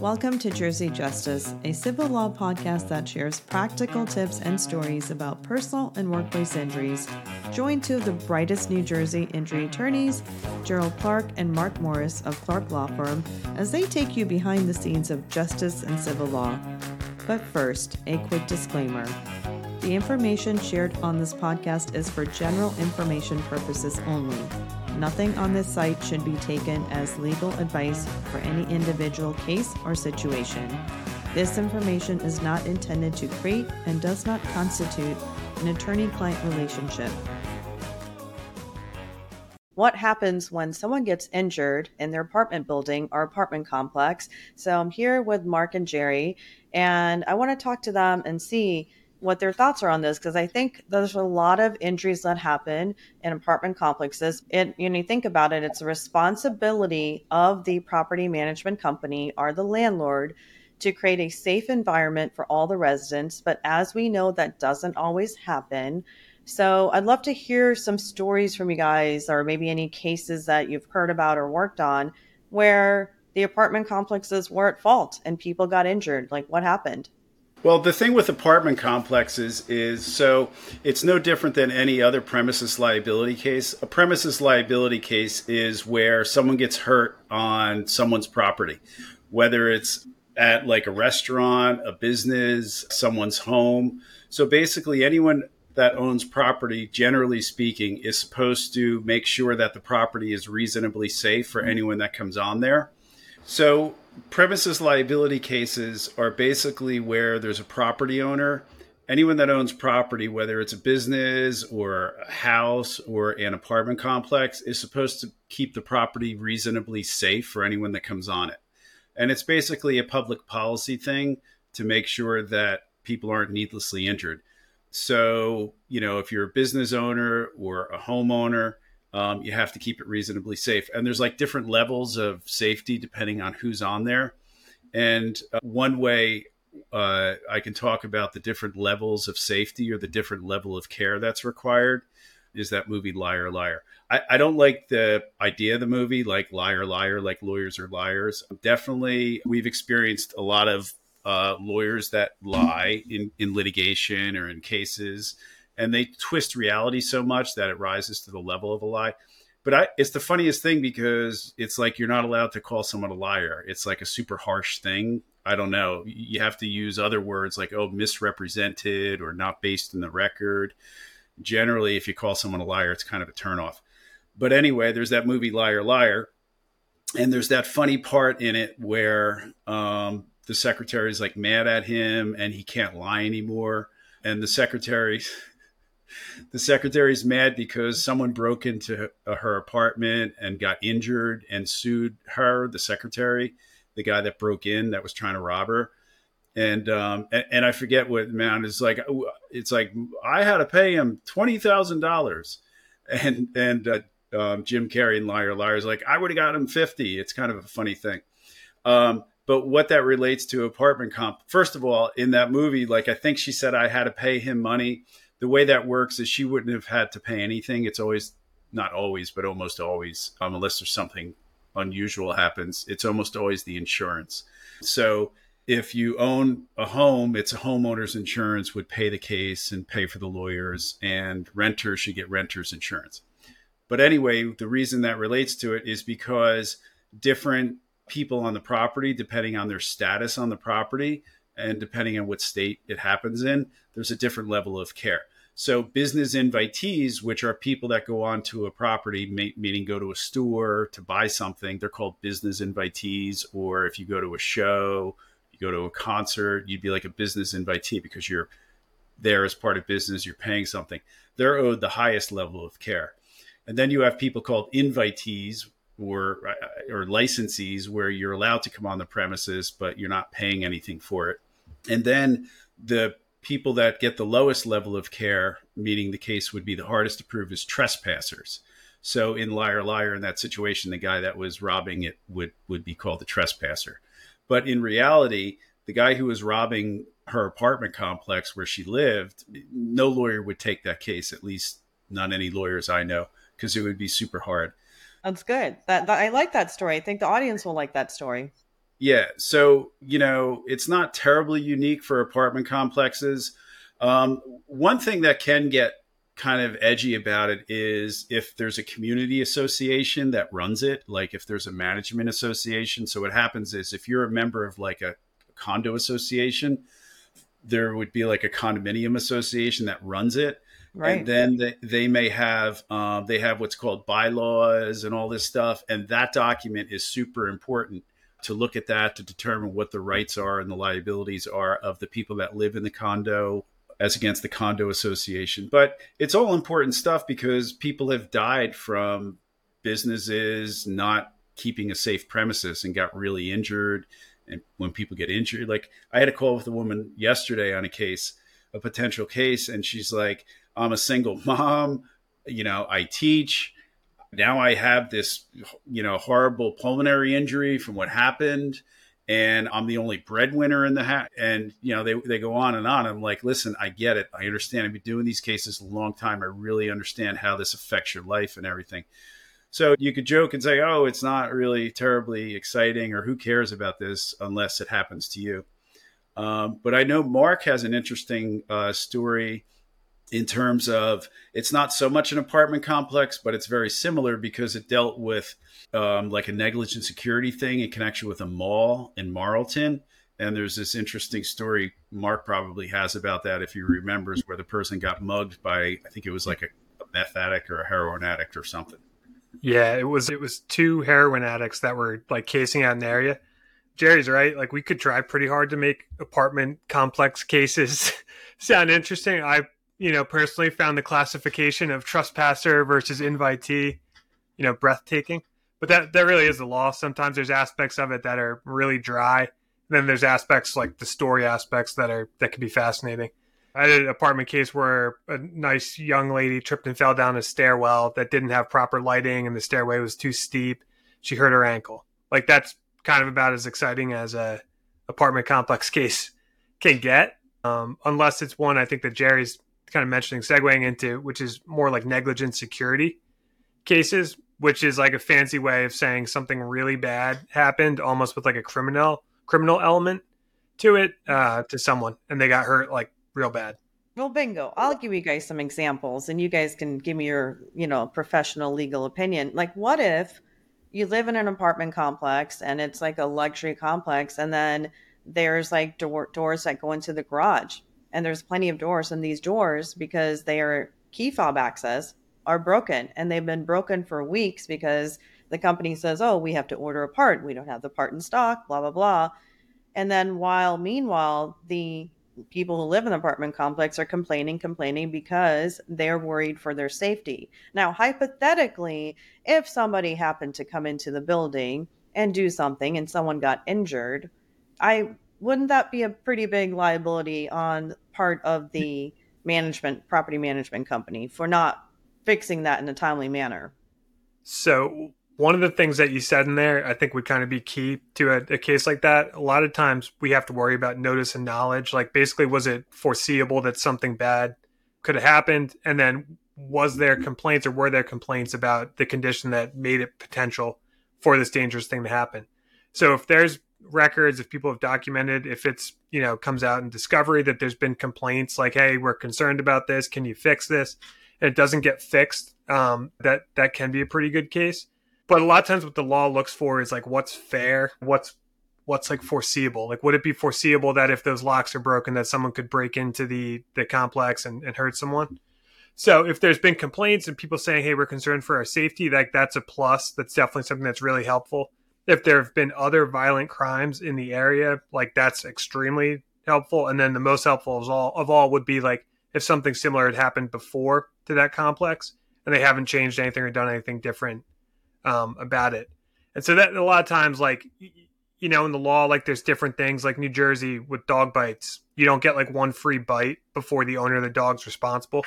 Welcome to Jersey Justice, a civil law podcast that shares practical tips and stories about personal and workplace injuries. Join two of the brightest New Jersey injury attorneys, Gerald Clark and Mark Morris of Clark Law Firm, as they take you behind the scenes of justice and civil law. But first, a quick disclaimer. The information shared on this podcast is for general information purposes only. Nothing on this site should be taken as legal advice for any individual case or situation. This information is not intended to create and does not constitute an attorney client relationship. What happens when someone gets injured in their apartment building or apartment complex? So I'm here with Mark and Jerry, and I want to talk to them and see what their thoughts are on this because I think there's a lot of injuries that happen in apartment complexes. And you you think about it, it's a responsibility of the property management company or the landlord to create a safe environment for all the residents. But as we know, that doesn't always happen. So I'd love to hear some stories from you guys, or maybe any cases that you've heard about or worked on where the apartment complexes were at fault and people got injured. Like what happened? Well, the thing with apartment complexes is so it's no different than any other premises liability case. A premises liability case is where someone gets hurt on someone's property, whether it's at like a restaurant, a business, someone's home. So basically, anyone that owns property, generally speaking, is supposed to make sure that the property is reasonably safe for anyone that comes on there. So premises liability cases are basically where there's a property owner. Anyone that owns property, whether it's a business or a house or an apartment complex, is supposed to keep the property reasonably safe for anyone that comes on it. And it's basically a public policy thing to make sure that people aren't needlessly injured. So, you know, if you're a business owner or a homeowner, um, you have to keep it reasonably safe. And there's like different levels of safety depending on who's on there. And uh, one way uh, I can talk about the different levels of safety or the different level of care that's required is that movie Liar Liar. I, I don't like the idea of the movie, like liar, liar, like lawyers are liars. Definitely, we've experienced a lot of uh, lawyers that lie in, in litigation or in cases and they twist reality so much that it rises to the level of a lie. But I, it's the funniest thing because it's like you're not allowed to call someone a liar. It's like a super harsh thing. I don't know. You have to use other words like, oh, misrepresented or not based in the record. Generally, if you call someone a liar, it's kind of a turnoff. But anyway, there's that movie Liar Liar. And there's that funny part in it where um, the secretary is like mad at him and he can't lie anymore. And the secretary the secretary's mad because someone broke into her apartment and got injured and sued her, the secretary, the guy that broke in that was trying to rob her. And um, and, and I forget what man is like. It's like I had to pay him twenty thousand dollars, and and uh, um, Jim Carrey and Liar Liar is like I would have got him fifty. It's kind of a funny thing. Um, but what that relates to apartment comp, first of all, in that movie, like I think she said I had to pay him money the way that works is she wouldn't have had to pay anything. It's always not always, but almost always, um, unless there's something unusual happens, it's almost always the insurance. So if you own a home, it's a homeowner's insurance would pay the case and pay for the lawyers, and renters should get renters insurance. But anyway, the reason that relates to it is because different people on the property, depending on their status on the property, and depending on what state it happens in, there's a different level of care. So, business invitees, which are people that go onto a property, meaning go to a store to buy something, they're called business invitees. Or if you go to a show, you go to a concert, you'd be like a business invitee because you're there as part of business, you're paying something. They're owed the highest level of care. And then you have people called invitees, or or licensees where you're allowed to come on the premises but you're not paying anything for it and then the people that get the lowest level of care, meaning the case would be the hardest to prove, is trespassers. So in Liar Liar, in that situation, the guy that was robbing it would would be called the trespasser. But in reality, the guy who was robbing her apartment complex where she lived, no lawyer would take that case. At least not any lawyers I know, because it would be super hard. That's good. That, that I like that story. I think the audience will like that story. Yeah. So, you know, it's not terribly unique for apartment complexes. Um, one thing that can get kind of edgy about it is if there's a community association that runs it, like if there's a management association. So, what happens is if you're a member of like a condo association, there would be like a condominium association that runs it. Right. And then they, they may have um, they have what's called bylaws and all this stuff, and that document is super important to look at that to determine what the rights are and the liabilities are of the people that live in the condo as against the condo association. But it's all important stuff because people have died from businesses not keeping a safe premises and got really injured. And when people get injured, like I had a call with a woman yesterday on a case, a potential case, and she's like, I'm a single mom, you know, I teach now I have this, you know, horrible pulmonary injury from what happened, and I'm the only breadwinner in the hat. And you know, they they go on and on. I'm like, listen, I get it. I understand. I've been doing these cases a long time. I really understand how this affects your life and everything. So you could joke and say, oh, it's not really terribly exciting, or who cares about this unless it happens to you. Um, but I know Mark has an interesting uh, story in terms of it's not so much an apartment complex, but it's very similar because it dealt with um, like a negligent security thing in connection with a mall in Marlton. And there's this interesting story Mark probably has about that if he remembers, where the person got mugged by I think it was like a, a meth addict or a heroin addict or something. Yeah, it was it was two heroin addicts that were like casing out an area. Jerry's right. Like we could try pretty hard to make apartment complex cases sound interesting. I you know, personally found the classification of trespasser versus invitee, you know, breathtaking. But that that really is the law. Sometimes there's aspects of it that are really dry. Then there's aspects like the story aspects that are that can be fascinating. I had an apartment case where a nice young lady tripped and fell down a stairwell that didn't have proper lighting and the stairway was too steep. She hurt her ankle. Like that's kind of about as exciting as a apartment complex case can get. Um, unless it's one I think that Jerry's kind of mentioning, segueing into, which is more like negligent security cases, which is like a fancy way of saying something really bad happened, almost with like a criminal criminal element to it uh, to someone, and they got hurt like real bad. Well, bingo. I'll give you guys some examples, and you guys can give me your, you know, professional legal opinion. Like, what if you live in an apartment complex and it's like a luxury complex, and then there's like door- doors that go into the garage and there's plenty of doors and these doors because they are key fob access are broken and they've been broken for weeks because the company says oh we have to order a part. We don't have the part in stock blah blah blah. And then while meanwhile the people who live in the apartment complex are complaining complaining because they're worried for their safety. Now hypothetically if somebody happened to come into the building and do something and someone got injured i wouldn't that be a pretty big liability on part of the management property management company for not fixing that in a timely manner? So one of the things that you said in there i think would kind of be key to a, a, case like that. A lot of times we have to worry about notice and knowledge. Like basically was it foreseeable that something bad could have happened? And then was there complaints or were there complaints about the condition that made it potential for this dangerous thing to happen? So if there's records, if people have documented, if it's, you know, comes out in discovery that there's been complaints like, hey, we're concerned about this, can you fix this? And it doesn't get fixed, um, that that can be a pretty good case. But a lot of times what the law looks for is like what's fair, what's what's like foreseeable. Like would it be foreseeable that if those locks are broken that someone could break into the the complex and, and hurt someone? So if there's been complaints and people saying, "Hey, we're concerned for our safety," like that's a plus. That's definitely something that's really helpful if there have been other violent crimes in the area, like that's extremely helpful. And then the most helpful of all of all would be like if something similar had happened before to that complex and they haven't changed anything or done anything different um, about it. And so that a lot of times, like you know, in the law, like there's different things. Like New Jersey with dog bites, you don't get like one free bite before the owner of the dog's responsible.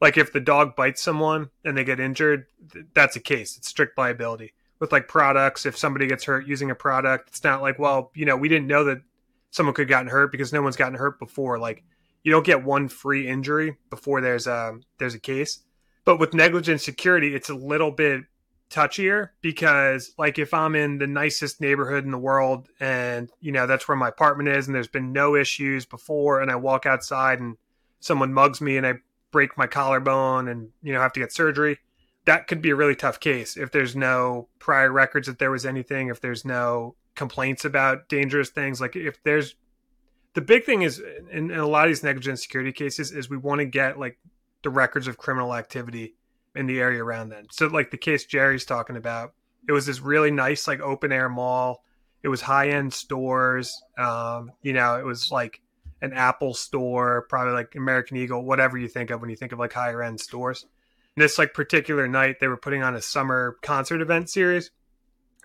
Like if the dog bites someone and they get injured, that's a case. It's strict liability with like products if somebody gets hurt using a product it's not like well you know we didn't know that someone could have gotten hurt because no one's gotten hurt before. Like you don't get one free injury before there's a there's a case. But with negligent security it's a little bit touchier because like if I'm in the nicest neighborhood in the world and you know that's where my apartment is and there's been no issues before and I walk outside and someone mugs me and I break my collarbone and you know have to get surgery that could be a really tough case if there's no prior records that there was anything if there's no complaints about dangerous things like if there's the big thing is in, in a lot of these negligent security cases is we want to get like the records of criminal activity in the area around them. So like the case Jerry's talking about, it was this really nice like open air mall. It was high end stores. Um, you know, it was like an Apple store, probably like American Eagle, whatever you think of when you think of like higher end stores. This like particular night, they were putting on a summer concert event series,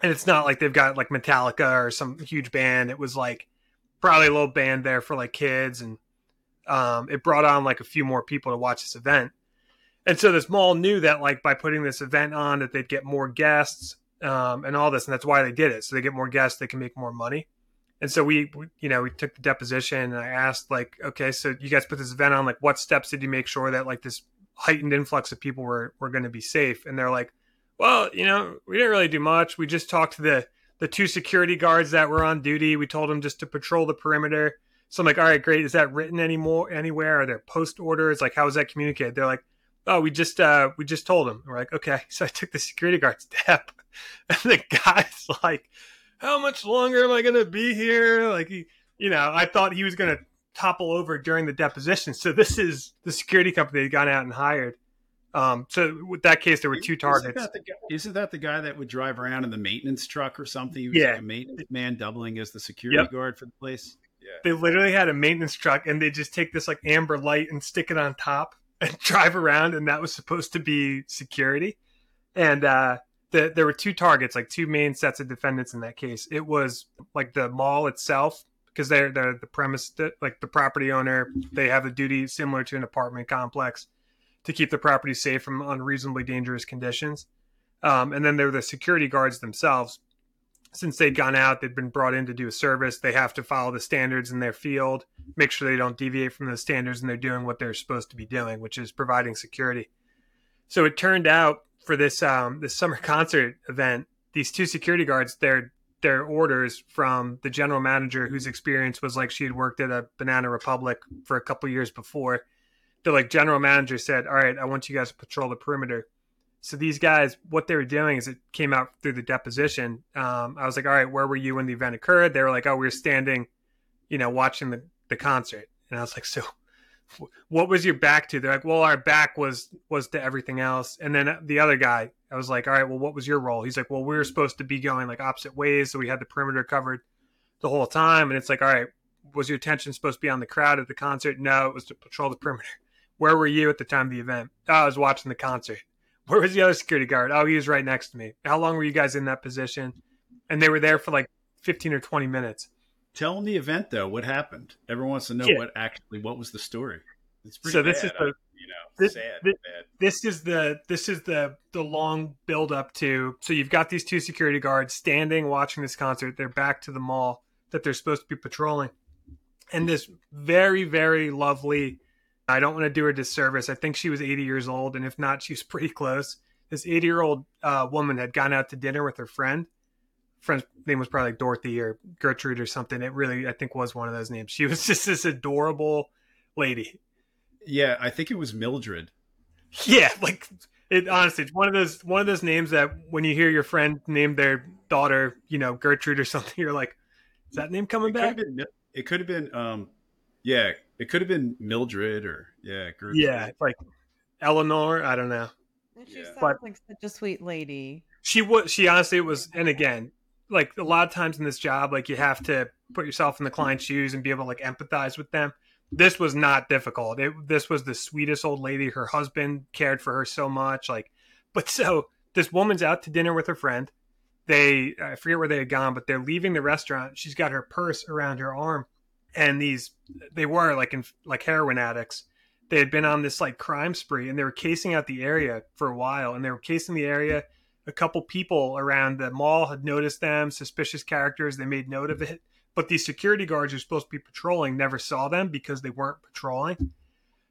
and it's not like they've got like Metallica or some huge band. It was like probably a little band there for like kids, and um, it brought on like a few more people to watch this event. And so this mall knew that like by putting this event on that they'd get more guests um, and all this, and that's why they did it. So they get more guests, they can make more money. And so we, we, you know, we took the deposition and I asked like, okay, so you guys put this event on, like, what steps did you make sure that like this heightened influx of people were were going to be safe? And they're like, well, you know, we didn't really do much. We just talked to the the two security guards that were on duty. We told them just to patrol the perimeter. So I'm like, all right, great. Is that written anymore anywhere? Are there post orders? Like, how is that communicated? They're like, oh, we just uh, we just told them. We're like, okay. So I took the security guard step, and the guy's like, how much longer am I gonna be here? Like, he, you know, I thought he was gonna topple over during the deposition. So this is the security company they gone out and hired. Um, so with that case, there were two targets. Isn't that, the guy, isn't that the guy that would drive around in the maintenance truck or something? He was yeah, like a maintenance man doubling as the security yep. guard for the place. Yeah. They literally had a maintenance truck, and they just take this like amber light and stick it on top and drive around, and that was supposed to be security. And uh, the, there were two targets, like two main sets of defendants in that case. It was like the mall itself, because they're, they're the premise, that, like the property owner, they have a duty similar to an apartment complex to keep the property safe from unreasonably dangerous conditions. Um, and then there were the security guards themselves. Since they'd gone out, they'd been brought in to do a service. They have to follow the standards in their field, make sure they don't deviate from the standards, and they're doing what they're supposed to be doing, which is providing security. So it turned out for this um, this summer concert event, these two security guards, their their orders from the general manager, whose experience was like she had worked at a Banana Republic for a couple years before the like general manager said, "All right, I want you guys to patrol the perimeter." So these guys, what they were doing is it came out through the deposition. Um, I was like, "All right, where were you when the event occurred?" They were like, "Oh, we were standing, you know, watching the the concert." And I was like, "So, what was your back to?" They're like, "Well, our back was was to everything else." And then the other guy, I was like, "All right, well, what was your role?" He's like, "Well, we were mm-hmm. supposed to be going like opposite ways, so we had the perimeter covered the whole time." And it's like, "All right, was your attention supposed to be on the crowd at the concert?" No, it was to patrol the perimeter. Where were you at the time of the event? Oh, I was watching the concert. Where was the other security guard? Oh, he was right next to me. How long were you guys in that position? And they were there for like 15 or 20 minutes. Tell them the event though. What happened? Everyone wants to know yeah. what actually what was the story. so this is the you know this, sad, this, this is the this is the the long build up to so you've got these two security guards standing watching this concert. They're back to the mall that they're supposed to be patrolling, and this very very lovely I don't want to do her disservice. I think she was 80 years old, and if not, she's pretty close. This 80 year old uh, woman had gone out to dinner with her friend. Friend's name was probably like Dorothy or Gertrude or something. It really, I think, was one of those names. She was just this adorable lady. Yeah, I think it was Mildred. Yeah, like it. Honestly, it's one of those one of those names that when you hear your friend name their daughter, you know, Gertrude or something, you're like, is that name coming it back? Could been, it could have been, um, yeah, it could have been Mildred or yeah, Gertrude. yeah, like Eleanor. I don't know. she yeah. sounds but like such a sweet lady. She was. She honestly was. And again, like a lot of times in this job, like you have to put yourself in the client's shoes and be able to like empathize with them. This was not difficult. It, this was the sweetest old lady. Her husband cared for her so much. Like, but so this woman's out to dinner with her friend. They I forget where they had gone, but they're leaving the restaurant. She's got her purse around her arm and these they were like in like heroin addicts they had been on this like crime spree and they were casing out the area for a while and they were casing the area a couple people around the mall had noticed them suspicious characters they made note of hmm. it but these security guards who are supposed to be patrolling never saw them because they weren't patrolling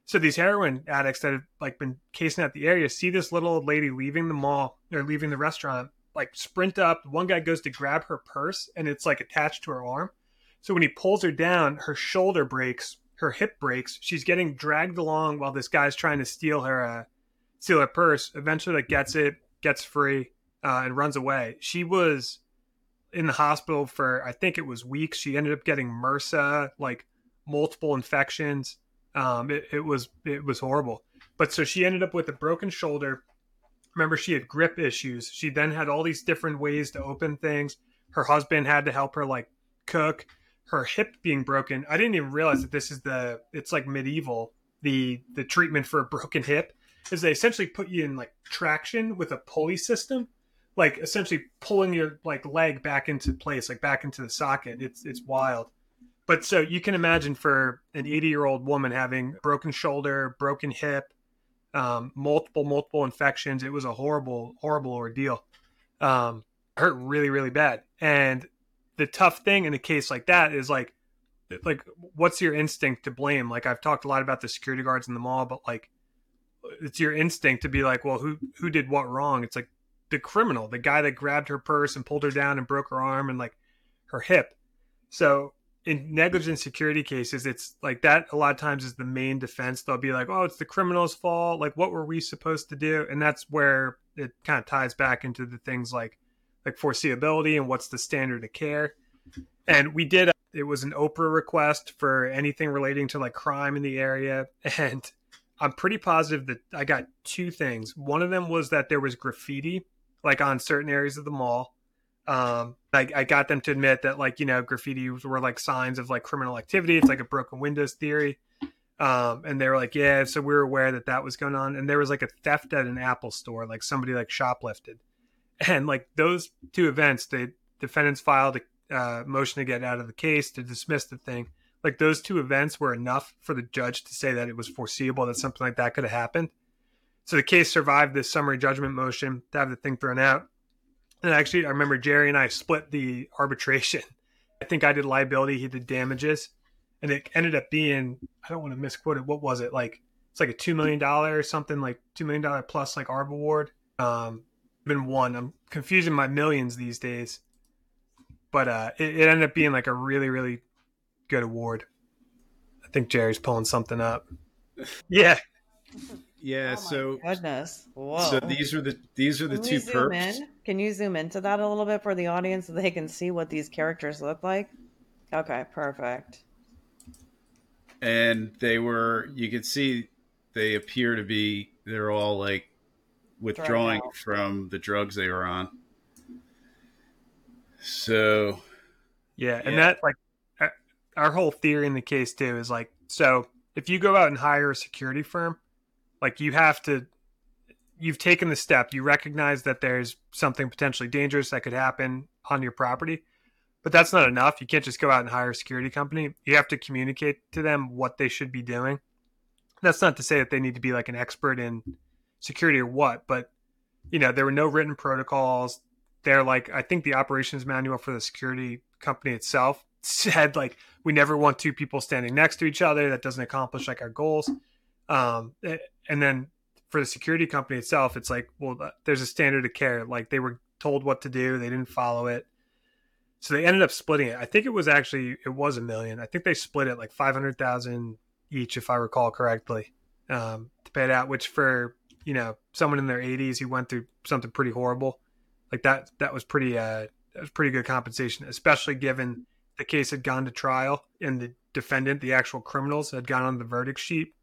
So these heroin addicts that have like been casing out the area see this little old lady leaving the mall or leaving the restaurant, like sprint up. One guy goes to grab her purse and it's like attached to her arm. So when he pulls her down, her shoulder breaks, her hip breaks. She's getting dragged along while this guy's trying to steal her uh, steal her purse. Eventually, like gets it, gets free, uh, and runs away. She was in the hospital for I think it was weeks. She ended up getting MRSA, like multiple infections. Um, it, it was it was horrible. But so she ended up with a broken shoulder. Remember, she had grip issues. She then had all these different ways to open things. Her husband had to help her like cook. Her hip being broken. I didn't even realize that this is the. It's like medieval. The the treatment for a broken hip is they essentially put you in like traction with a pulley system like essentially pulling your like leg back into place, like back into the socket. It's it's wild. But so you can imagine for an 80 year old woman having broken shoulder, broken hip, um, multiple multiple infections. It was a horrible horrible ordeal. Um, hurt really really bad. And the tough thing in a case like that is like like what's your instinct to blame? Like I've talked a lot about the security guards in the mall, but like it's your instinct to be like, well, who who did what wrong? It's like the criminal, the guy that grabbed her purse and pulled her down and broke her arm and like her hip. So in negligent security cases, it's like that a lot of times is the main defense. They'll be like, oh, it's the criminal's fault. Like, what were we supposed to do? And that's where it kind of ties back into the things like like foreseeability and what's the standard of care. And we did uh, it was an OPRA request for anything relating to like crime in the area. And I'm pretty positive that I got two things. One of them was that there was graffiti like on certain areas of the mall. Um, I, I got them to admit that like you know graffiti were like signs of like criminal activity. It's like a broken windows theory. Um, and they were like, yeah. So we were aware that that was going on, and there was like a theft at an Apple store, like somebody like shoplifted, and like those two events, the defendants filed a uh, motion to get out of the case to dismiss the thing. Like those two events were enough for the judge to say that it was foreseeable that something like that could have happened. So the case survived this summary judgment motion to have the thing thrown out. And actually, I remember Jerry and I split the arbitration. I think I did liability, he did damages, and it ended up being I don't want to misquote it. What was it like? It's like a two million dollar or something like two million dollar plus like ARB award. Um, been one. I'm confusing my millions these days, but uh, it, it ended up being like a really really good award. I think Jerry's pulling something up. Yeah. Yeah, oh so goodness. Whoa. So these are the these are the two perps. In? Can you zoom into that a little bit for the audience so they can see what these characters look like? Okay, perfect. And they were you could see they appear to be they're all like withdrawing from the drugs they were on. So yeah, and yeah. that like our whole theory in the case too is like so if you go out and hire a security firm like you have to you've taken the step. You recognize that there's something potentially dangerous that could happen on your property but that's not enough. You can't just go out and hire a security company. You have to communicate to them what they should be doing. That's not to say that they need to be like an expert in security or what but you know there were no written protocols. They're like i think the operations manual for the security company itself said like we never want two people standing next to each other. That doesn't accomplish like our goals um, and then for the security company itself, it's like, well, there's a standard of care. Like they were told what to do, they didn't follow it. So they ended up splitting it. I think it was actually it was a million. I think they split it like five hundred thousand each, if I recall correctly, um, to pay it out. Which for you know someone in their 80s who went through something pretty horrible, like that that was pretty uh that was pretty good compensation, especially given the case had gone to trial and the defendant, the actual criminals, had gone on the verdict sheet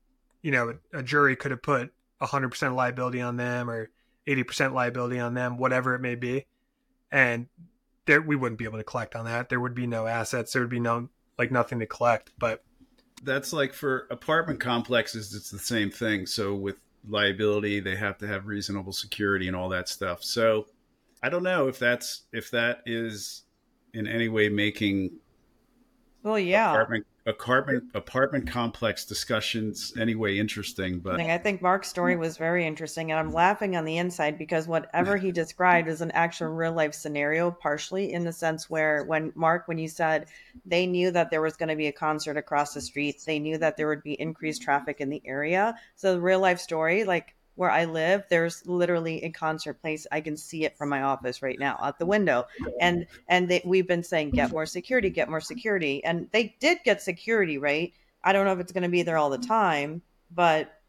you know, a jury could have put 100% liability on them or 80% liability on them, whatever it may be. And there, we wouldn't be able to collect on that. There would be no assets. There would be no, like, nothing to collect. But that's like for apartment complexes, it's the same thing. So with liability, they have to have reasonable security and all that stuff. So I don't know if that's, if that is in any way making well, yeah. Apartment, apartment apartment complex discussions anyway interesting but i think mark's story was very interesting and i'm mm. laughing on the inside because whatever he described is an actual real life scenario partially in the sense where when mark when you said they knew that there was going to be a concert across the street they knew that there would be increased traffic in the area. So the real life story like where I live, there's literally a concert place. I can see it from my office right now out the window. And and they, we've been saying get more security, get more security, and they did get security, right? I don't know if it's going to be there all the time, but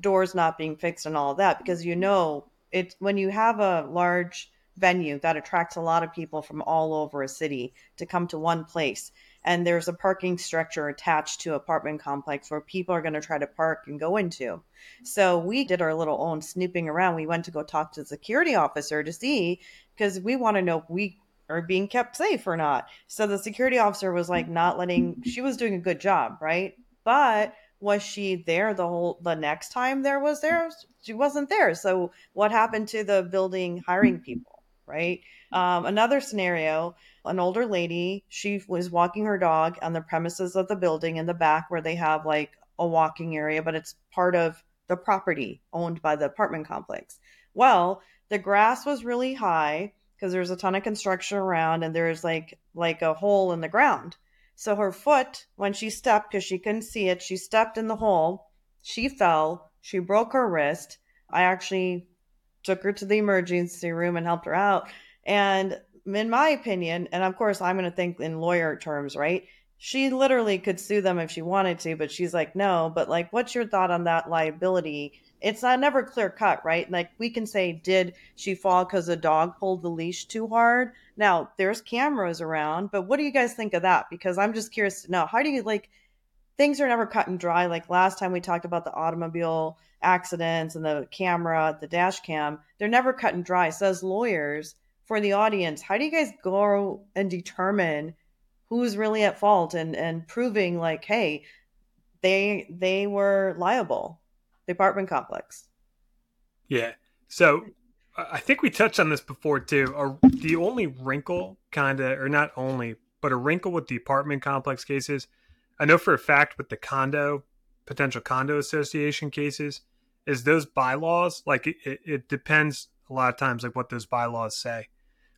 doors not being fixed and all of that because you know it's when you have a large venue that attracts a lot of people from all over a city to come to one place and there's a parking structure attached to apartment complex where people are going to try to park and go into. So we did our little own snooping around. We went to go talk to the security officer to see because we want to know if we are being kept safe or not. So the security officer was like not letting she was doing a good job, right? But was she there the whole the next time there was there? She wasn't there. So what happened to the building hiring people, right? Um, another scenario an older lady. She was walking her dog on the premises of the building in the back where they have like a walking area, but it's part of the property owned by the apartment complex. Well, the grass was really high because there's a ton of construction around and there's like like a hole in the ground. So her foot, when she stepped, because she couldn't see it, she stepped in the hole. She fell. She broke her wrist. I actually took her to the emergency room and helped her out. And in my opinion, and of course I'm going to think in lawyer terms, right? She literally could sue them if she wanted to, but she's like, no. But like, what's your thought on that liability? It's not never clear cut, right? Like we can say, did she fall because the dog pulled the leash too hard? Now there's cameras around, but what do you guys think of that? Because I'm just curious to know how do you like things are never cut and dry. Like last time we talked about the automobile accidents and the camera, the dash cam, they're never cut and dry. So as lawyers, for the audience, how do you guys go and determine who's really at fault and and proving like, hey, they they were liable, the apartment complex? Yeah. So I think we touched on this before too. the only wrinkle, kind of, or not only, but a wrinkle with the apartment complex cases, I know for a fact with the condo, potential condo association cases, is those bylaws, like it, it depends a lot of times, like what those bylaws say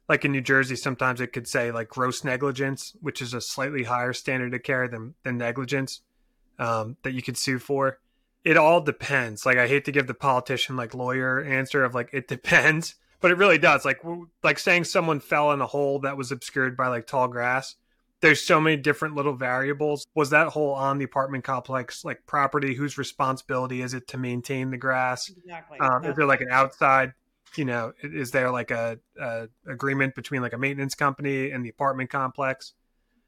like in New Jersey, sometimes it could say like gross negligence, which is a slightly higher standard of care than than negligence um, that you could sue for. It all depends. Like I hate to give the politician like lawyer answer of like it depends, but it really does. Like like saying someone fell in a hole that was obscured by like tall grass. There's so many different little variables. Was that hole on the apartment complex like property? Whose responsibility is it to maintain the grass? Exactly. Um, is there like an outside you know, is there like a, a, agreement between like a maintenance company and the apartment complex?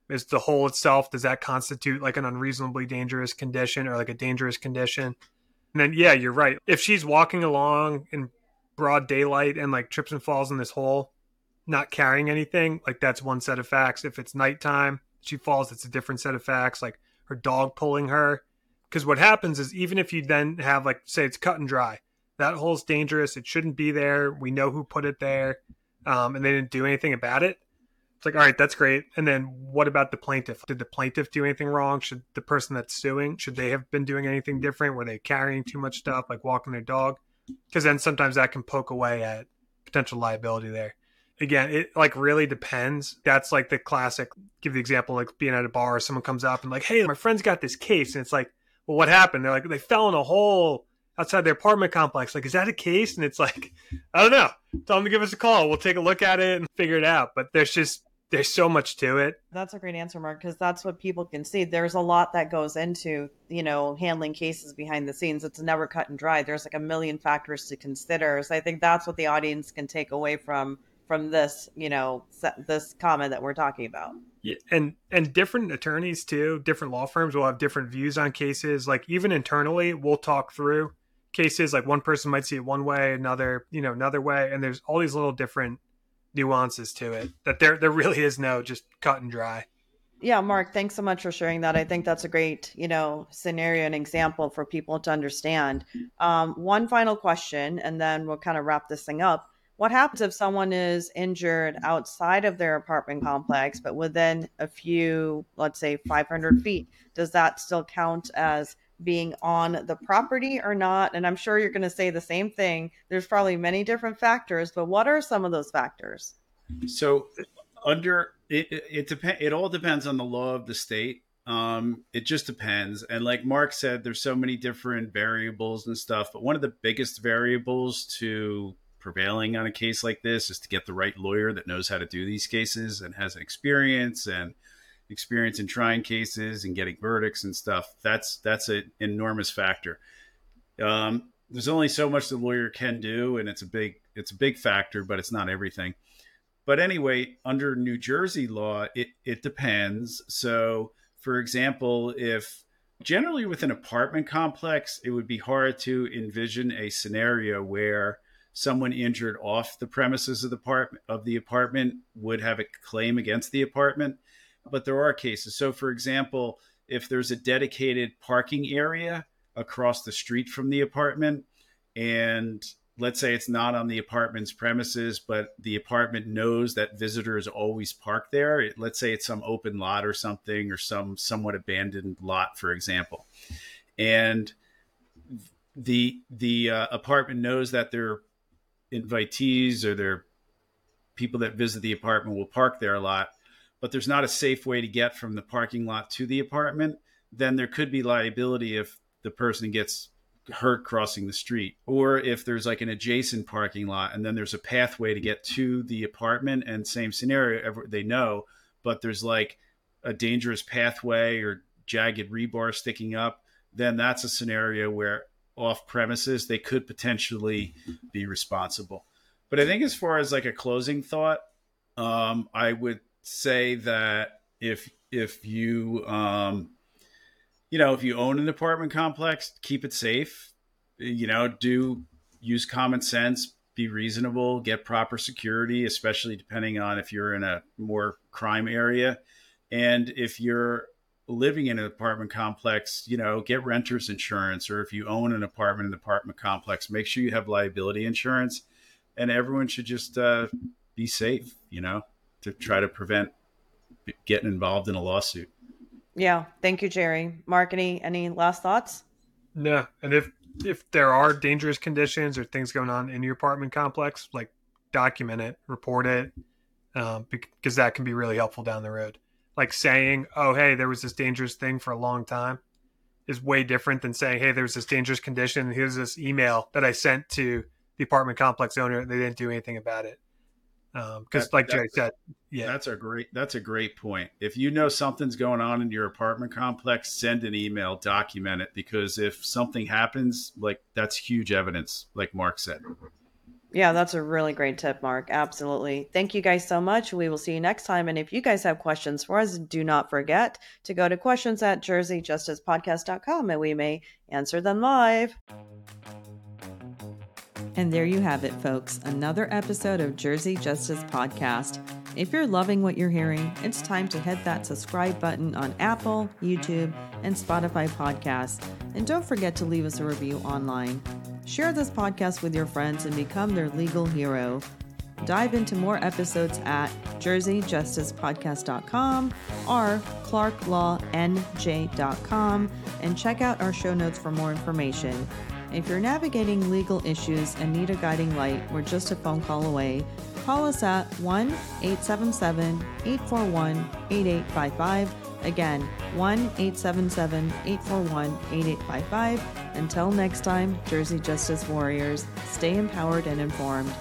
Is the hole itself does that constitute like an unreasonably dangerous condition or like a dangerous condition? And then yeah, you're right. If she's walking along in broad daylight and like trips and falls in this hole, not carrying anything, like that's one set of facts. If it's nighttime, she falls, it's a different set of facts. Like her dog pulling her. Because what happens is even if you then have like say it's cut and dry, that hole's dangerous. It shouldn't be there. We know who put it there. Um, and they didn't do anything about it. It's like, all right, that's great. And then what about the plaintiff? Did the plaintiff do anything wrong? Should the person that's suing, should they have been doing anything different? Were they carrying too much stuff, like walking their dog? Because then sometimes that can poke away at potential liability there. Again, it like really depends. That's like the classic, give the example, like being at a bar, someone comes up and like, hey, my friend's got this case. And it's like, well, what happened? They're like, they fell in a hole outside their apartment complex. Like, is that a case? And it's like, I don't know. Tell them to give us a call. We'll take a look at it and figure it out. But there's just there's so much to it. That's a great answer, Mark, because that's what people can see. There's a lot that goes into, you know, handling cases behind the scenes. It's never cut and dry. There's like a million factors to consider. So I think that's what the audience can take away from from this, you know, this comment that we're talking about. Yeah, and and different attorneys too, different law firms will have different views on cases. Like even internally, we'll talk through cases like one person might see it one way another you know another way and there's all these little different nuances to it that there there really is no just cut and dry yeah mark thanks so much for sharing that i think that's a great you know scenario and example for people to understand um, one final question and then we'll kind of wrap this thing up what happens if someone is injured outside of their apartment complex, but within a few, let's say 500 feet? Does that still count as being on the property or not? And I'm sure you're going to say the same thing. There's probably many different factors, but what are some of those factors? So, under it, it depends. It all depends on the law of the state. Um, it just depends. And like Mark said, there's so many different variables and stuff. But one of the biggest variables to prevailing on a case like this is to get the right lawyer that knows how to do these cases and has experience and experience in trying cases and getting verdicts and stuff. That's that's an enormous factor. Um, there's only so much the lawyer can do, and it's a big it's a big factor, but it's not everything. But anyway, under New Jersey law, it it depends. So, for example, if generally with an apartment complex, it would be hard to envision a scenario where someone injured off the premises of the apartment of the apartment would have a claim against the apartment. But there are cases. So for example if there's a dedicated parking area across the street from the apartment and let's say it's not on the apartment's premises but the apartment knows that visitors always park there let's say it's some open lot or something or some somewhat abandoned lot for example. And the the uh, apartment knows that there invitees or their people that visit the apartment will park there a lot, but there's not a safe way to get from the parking lot to the apartment, then there could be liability if the person gets hurt crossing the street. Or if there's like an adjacent parking lot and then there's a pathway to get to the apartment and same scenario they know but there's like a dangerous pathway or jagged rebar sticking up then that's a scenario where off premises, they could potentially be responsible. But I think as far as like a closing thought, um, I would say that if if you um, you know if you own an apartment complex, keep it safe. You know, do use common sense, be reasonable, get proper security, especially depending on if you're in a more crime area. And if you're living in an apartment complex, you know, get renter's insurance, or if you own an apartment in the apartment complex, make sure you have liability insurance. And everyone should just uh, be safe, you know, to try to prevent getting involved in a lawsuit. Yeah, thank you, Jerry. Mark, any any last thoughts? No, and if if there are dangerous conditions or things going on in your apartment complex, like document it, report it, um, because that can be really helpful down the road like saying, "Oh, hey, there was this dangerous thing for a long time," is way different than saying, "Hey, there was this dangerous condition. And Here's this email that I sent to the apartment complex owner. And they didn't do anything about it." Because, um, like Jay said, yeah, that's a great that's a great point. If you know something's going on in your apartment complex, send an email, document it, because if something happens, like that's huge evidence, like Mark said. Yeah, that's a really great tip, Mark. Absolutely. Thank you guys so much. We will see you next time. And if you guys have questions for us, do not forget to go to questions at jerseyjusticepodcast.com and we may answer them live. And there you have it, folks. Another episode of Jersey Justice Podcast. If you're loving what you're hearing, it's time to hit that subscribe button on Apple, YouTube, and Spotify podcasts. And don't forget to leave us a review online. Share this podcast with your friends and become their legal hero. Dive into more episodes at jerseyjusticepodcast.com or clarklawnj.com and check out our show notes for more information. If you're navigating legal issues and need a guiding light, we're just a phone call away. Call us at 1 877 841 8855 Again, 1 877 841 8855. Until next time, Jersey Justice Warriors, stay empowered and informed.